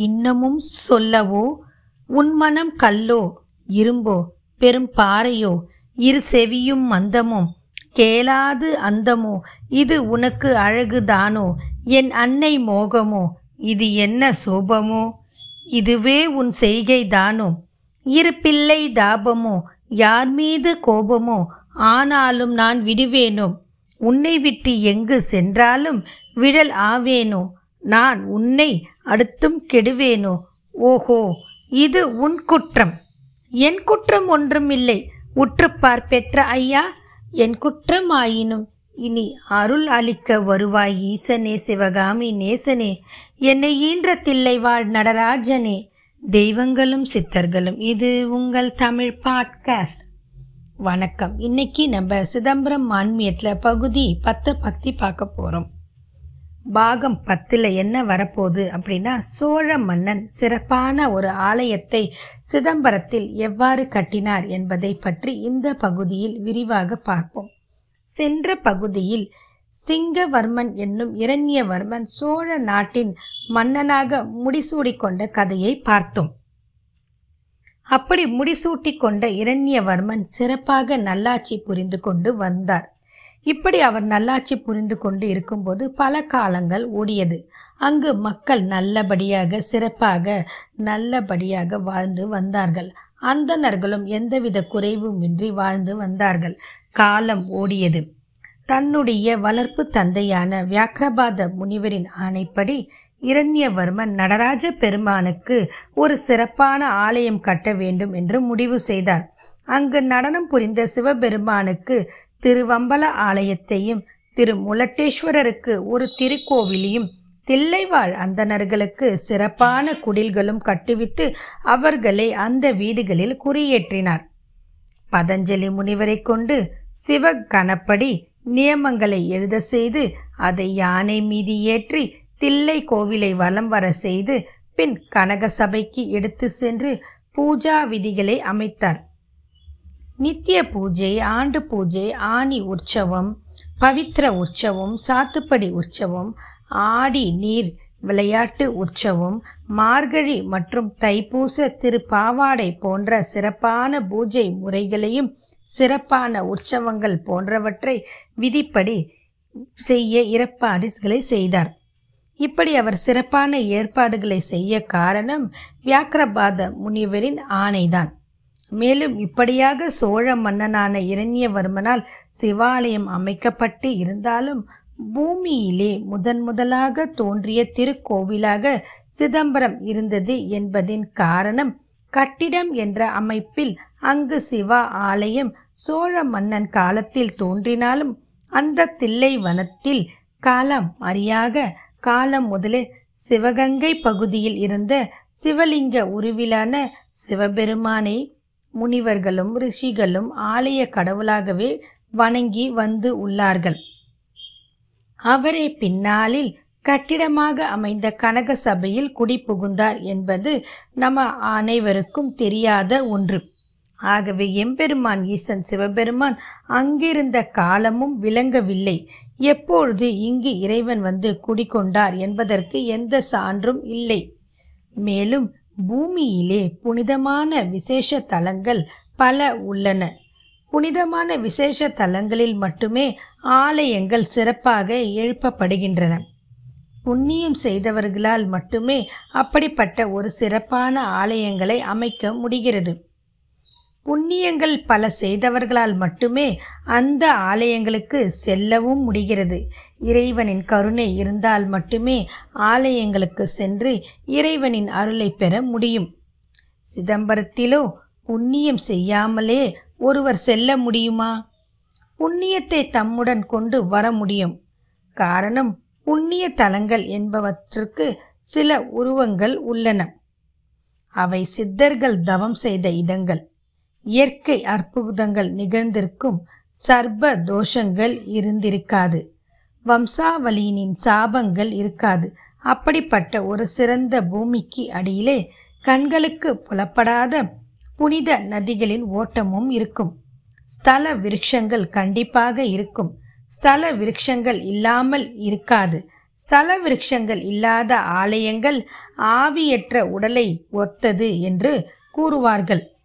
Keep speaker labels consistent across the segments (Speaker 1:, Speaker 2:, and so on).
Speaker 1: இன்னமும் சொல்லவோ? உன் மனம் கல்லோ? இரும்போ? பெரும் பாறையோ? இரு செவியும் மந்தமோ? கேளாது அந்தமோ? இது உனக்கு அழகுதானோ? என் அன்னை மோகமோ? இது என்ன சோபமோ? இதுவே உன் செய்கைதானோ? இரு பிள்ளை தாபமோ? யார் மீது கோபமோ? ஆனாலும் நான் விடுவேனோ? உன்னை விட்டு எங்கு சென்றாலும் விழல் ஆவேனோ? நான் உன்னை அடுத்தும் கெடுவேனோ? ஓஹோ இது உன் குற்றம். என் குற்றம் ஒன்றும் இல்லை உற்றுப்பார் பெற்ற ஐயா. என் குற்றம் ஆயினும் இனி அருள் அளிக்க வருவாய் ஈசனே சிவகாமி நேசனே. என்னை ஈன்ற தில்லை வாழ் நடராஜனே. தெய்வங்களும் சித்தர்களும் இது உங்கள் தமிழ் பாட்காஸ்ட். வணக்கம். இன்னைக்கு நம்ம சிதம்பரம் மான்மியத்தில் பகுதி பத்தை பற்றி பார்க்க போகிறோம் பாகம் பத்தில் என்ன வரப்போகுது அப்படின்னா சோழ மன்னன் சிறப்பான ஒரு ஆலயத்தை சிதம்பரத்தில் எவ்வாறு கட்டினார் என்பதை பற்றி இந்த பகுதியில் விரிவாக பார்ப்போம். சென்ற பகுதியில் சிங்கவர்மன் என்னும் இரண்யவர்மன் சோழ நாட்டின் மன்னனாக முடிசூடிக்கொண்ட கதையை பார்த்தோம். அப்படி முடிசூட்டி கொண்ட இரண்யவர்மன் சிறப்பாக நல்லாட்சி புரிந்து கொண்டு வந்தார். இப்படி அவர் நல்லாட்சி புரிந்து கொண்டு இருக்கும்போது பல காலங்கள் ஓடியது. அங்கு மக்கள் நல்லபடியாக சிறப்பாக நல்லபடியாக வாழ்ந்து வந்தார்கள். அந்தணர்களும் எந்தவித குறைவுமின்றி வாழ்ந்து வந்தார்கள். காலம் ஓடியது. தன்னுடைய வளர்ப்பு தந்தையான வியாக்கிரபாத முனிவரின் ஆணைப்படி இரண்யவர்மன் நடராஜ பெருமானுக்கு ஒரு சிறப்பான ஆலயம் கட்ட வேண்டும் என்று முடிவு செய்தார். அங்கு நடனம் புரிந்த சிவபெருமானுக்கு திருவம்பல ஆலயத்தையும் திரு முலட்டேஸ்வரருக்கு ஒரு திருக்கோவிலையும் தில்லைவாழ் அந்தணர்களுக்கு சிறப்பான குடில்களும் கட்டுவித்து அவர்களை அந்த வீடுகளில் குறியேற்றினார். பதஞ்சலி முனிவரை கொண்டு சிவ கணப்படி நியமங்களை எழுத செய்து அதை யானை மீது ஏற்றி தில்லை கோவிலை வலம் வர செய்து பின் கனக சபைக்கு எடுத்து சென்று பூஜா விதிகளை அமைத்தார். நித்திய பூஜை ஆண்டு பூஜை ஆணி உற்சவம் பவித்ர உற்சவம் சாத்துப்படி உற்சவம் ஆடி நீர் விளையாட்டு உற்சவம் மார்கழி மற்றும் தைப்பூச திருப்பாவாடை போன்ற சிறப்பான பூஜை முறைகளையும் சிறப்பான உற்சவங்கள் போன்றவற்றை விதிப்படி செய்ய இறப்பாடுகளை செய்தார். இப்படி அவர் சிறப்பான ஏற்பாடுகளை செய்ய காரணம் வியாக்கிரபாத முனிவரின் ஆணைதான். மேலும் இப்படியாக சோழ மன்னனான இரண்யவர்மனால் சிவாலயம் அமைக்கப்பட்டு இருந்தாலும் பூமியிலே முதன் முதலாக தோன்றிய திருக்கோவிலாக சிதம்பரம் இருந்தது என்பதின் காரணம் கட்டிடம் என்ற அமைப்பில் அங்கு சிவா ஆலயம் சோழ மன்னன் காலத்தில் தோன்றினாலும் அந்த தில்லை வனத்தில் காலம் அறியாக காலம் முதலே சிவகங்கை பகுதியில் இருந்த சிவலிங்க உருவிலான சிவபெருமானை முனிவர்களும் ரிஷிகளும் ஆலய கடவுளாகவே வணங்கி வந்து உள்ளார்கள். அவரே பின்னாளில் கட்டிடமாக அமைந்த கனக சபையில் குடிபுகுந்தார் என்பது நம்ம அனைவருக்கும் தெரியாத ஒன்று. ஆகவே எம்பெருமான் ஈசன் சிவபெருமான் அங்கிருந்த காலமும் விளங்கவில்லை. எப்பொழுது இங்கு இறைவன் வந்து குடிகொண்டார் என்பதற்கு எந்த சான்றும் இல்லை. மேலும் பூமியிலே புனிதமான விசேஷ தலங்கள் பல உள்ளன. புனிதமான விசேஷ தலங்களில் மட்டுமே ஆலயங்கள் சிறப்பாக எழுப்பப்படுகின்றன. புண்ணியம் செய்தவர்களால் மட்டுமே அப்படிப்பட்ட ஒரு சிறப்பான ஆலயங்களை அமைக்க முடிகிறது. புண்ணியங்கள் பல செய்தவர்களால் மட்டுமே அந்த ஆலயங்களுக்கு செல்லவும் முடிகிறது. இறைவனின் கருணை இருந்தால் மட்டுமே ஆலயங்களுக்கு சென்று இறைவனின் அருளை பெற முடியும். சிதம்பரத்திலோ புண்ணியம் செய்யாமலே ஒருவர் செல்ல முடியுமா? புண்ணியத்தை தம்முடன் கொண்டு வர முடியும். காரணம் புண்ணிய தலங்கள் என்பவற்றுக்கு சில உருவங்கள் உள்ளன. அவை சித்தர்கள் தவம் செய்த இடங்கள். இயற்கை அற்புதங்கள் நிகழ்ந்திருக்கும் சர்ப தோஷங்கள் இருந்திருக்காது. வம்சாவளியினின் சாபங்கள் இருக்காது. அப்படிப்பட்ட ஒரு சிறந்த பூமிக்கு அடியிலே கண்களுக்கு புலப்படாத புனித நதிகளின் ஓட்டமும் இருக்கும். ஸ்தல விருட்சங்கள் கண்டிப்பாக இருக்கும். ஸ்தல விருட்சங்கள் இல்லாமல் இருக்காது. ஸ்தல விருட்சங்கள் இல்லாத ஆலயங்கள் ஆவியற்ற உடலை ஒத்தது என்று கூறுவார்கள்.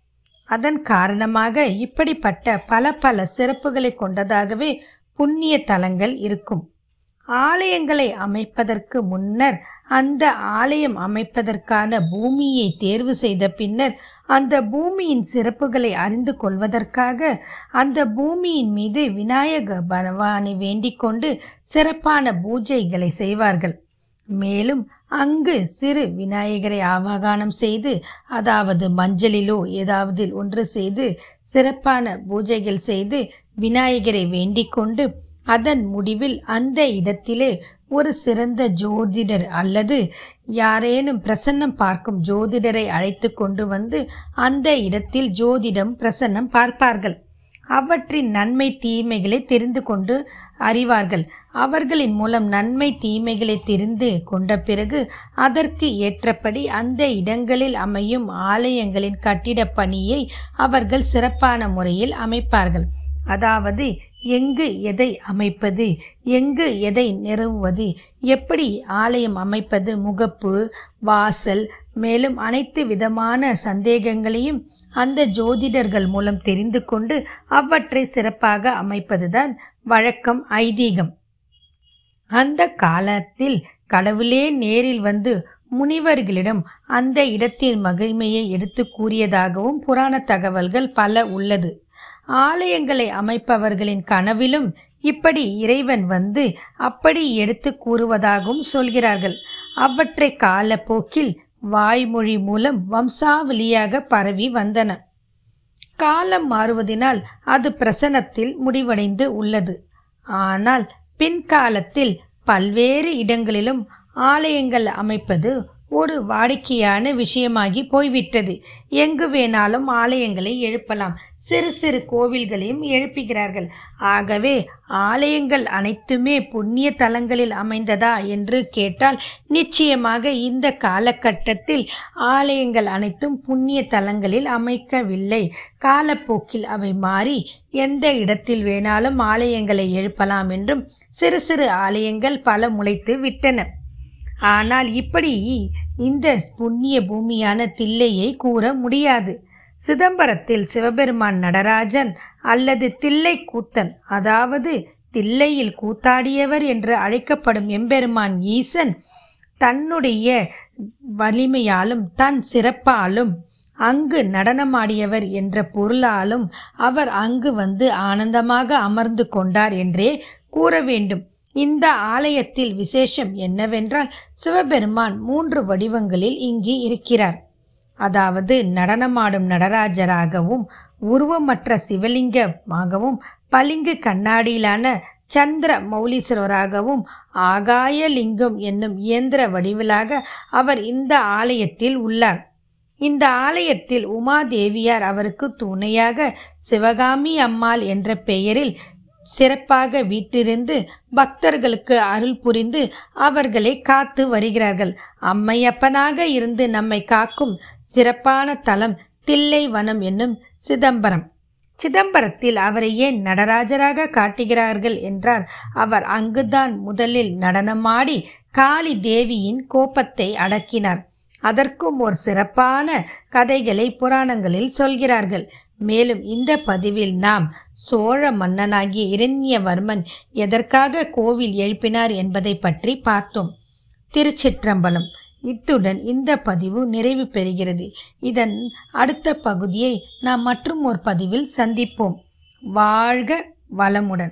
Speaker 1: அதன் காரணமாக இப்படிப்பட்ட பல பல சிறப்புகளை கொண்டதாகவே புண்ணிய தலங்கள் இருக்கும். ஆலயங்களை அமைப்பதற்கு முன்னர் அந்த ஆலயம் அமைப்பதற்கான பூமியை தேர்வு செய்த பின்னர் அந்த பூமியின் சிறப்புகளை அறிந்து கொள்வதற்காக அந்த பூமியின் மீது விநாயக பகவானை வேண்டிக் கொண்டு சிறப்பான பூஜைகளை செய்வார்கள். மேலும் அங்கு சிறு விநாயகரை ஆவாகானம் செய்து அதாவது மஞ்சளிலோ ஏதாவது ஒன்று செய்து சிறப்பான பூஜைகள் செய்து விநாயகரை வேண்டிக் கொண்டு அதன் முடிவில் அந்த இடத்திலே ஒரு சிறந்த ஜோதிடர் அல்லது யாரேனும் பிரசன்னம் பார்க்கும் ஜோதிடரை அழைத்து கொண்டு வந்து அந்த இடத்தில் ஜோதிடம் பிரசன்னம் பார்ப்பார்கள். அவற்றின் நன்மை தீமைகளை தெரிந்து கொண்டு அறிவார்கள். அவர்களின் மூலம் நன்மை தீமைகளை தெரிந்து கொண்ட பிறகு அதற்கு ஏற்றபடி அந்த இடங்களில் அமையும் ஆலயங்களின் கட்டிடப் பணியை அவர்கள் சிறப்பான முறையில் அமைப்பார்கள். அதாவது எங்கு எதை அமைப்பது எங்கு எதை நிறுவுவது எப்படி ஆலயம் அமைப்பது முகப்பு வாசல் மேலும் அனைத்து விதமான சந்தேகங்களையும் அந்த ஜோதிடர்கள் மூலம் தெரிந்து கொண்டு அவற்றை சிறப்பாக அமைப்பதுதான் வழக்கம் ஐதீகம். அந்த காலத்தில் கடவுளே நேரில் வந்து முனிவர்களிடம் அந்த இடத்தின் மகிமையை எடுத்து கூறியதாகவும் புராண தகவல்கள் பல உள்ளது. ஆலயங்களை அமைப்பவர்களின் கனவிலும் இப்படி இறைவன் வந்து அப்படி எடுத்து கூறுவதாகவும் சொல்கிறார்கள். அவற்றை காலப்போக்கில் வாய்மொழி மூலம் வம்சாவளியாக பரவி வந்தன. காலம் மாறுவதினால் அது பிரசனத்தில் முடிவடைந்து உள்ளது. ஆனால் பின்காலத்தில் பல்வேறு இடங்களிலும் ஆலயங்கள் அமைப்பது ஒரு வாடிக்கையான விஷயமாகி போய்விட்டது. எங்கு வேணாலும் ஆலயங்களை எழுப்பலாம். சிறு சிறு கோவில்களையும் எழுப்புகிறார்கள். ஆகவே ஆலயங்கள் அனைத்துமே புண்ணிய தலங்களில் அமைந்ததா என்று கேட்டால் நிச்சயமாக இந்த காலகட்டத்தில் ஆலயங்கள் அனைத்தும் புண்ணிய தலங்களில் அமைக்கவில்லை. காலப்போக்கில் அவை மாறி எந்த இடத்தில் வேணாலும் ஆலயங்களை எழுப்பலாம் என்றும் சிறு சிறு ஆலயங்கள் பல முளைத்து விட்டன. ஆனால் இப்படி இந்த புண்ணிய பூமியான தில்லையை கூற முடியாது. சிதம்பரத்தில் சிவபெருமான் நடராஜன் அல்லது தில்லை கூத்தன் அதாவது தில்லையில் கூத்தாடியவர் என்று அழைக்கப்படும் எம்பெருமான் ஈசன் தன்னுடைய வலிமையாலும் தன் சிறப்பாலும் அங்கு நடனமாடியவர் என்ற பொருளாலும் அவர் அங்கு வந்து ஆனந்தமாக அமர்ந்து கொண்டார் என்றே கூற வேண்டும். இந்த ஆலயத்தில் விசேஷம் என்னவென்றால் சிவபெருமான் மூன்று வடிவங்களில் இங்கு இருக்கிறார். அதாவது நடனமாடும் நடராஜராகவும் உருவமற்ற சிவலிங்கமாகவும் பளிங்கு கண்ணாடியிலான சந்திர மௌலீஸ்வரராகவும் ஆகாய லிங்கம் என்னும் இயந்திர வடிவிலாக அவர் இந்த ஆலயத்தில் உள்ளார். இந்த ஆலயத்தில் உமாதேவியார் அவருக்கு துணையாக சிவகாமி அம்மாள் என்ற பெயரில் சிறப்பாக வீட்டிருந்து பக்தர்களுக்கு அருள் புரிந்து அவர்களை காத்து வருகிறார்கள். அம்மையப்பனாக இருந்து நம்மை காக்கும் சிறப்பான தலம் தில்லை வனம் என்னும் சிதம்பரம். சிதம்பரத்தில் அவரை ஏன் நடராஜராக காட்டுகிறார்கள் என்றார். அவர் அங்குதான் முதலில் நடனமாடி காளி தேவியின் கோபத்தை அடக்கினார். அதற்கும் ஒரு சிறப்பான கதைகளை புராணங்களில் சொல்கிறார்கள். மேலும் இந்த பதிவில் நாம் சோழ மன்னனாகிய இரண்யவர்மன் எதற்காக கோவில் எழுப்பினார் என்பதை பற்றி பார்த்தோம். திருச்சிற்றம்பலம். இத்துடன் இந்த பதிவு நிறைவு பெறுகிறது. இதன் அடுத்த பகுதியை நாம் மற்றும் ஒரு பதிவில் சந்திப்போம். வாழ்க வளமுடன்.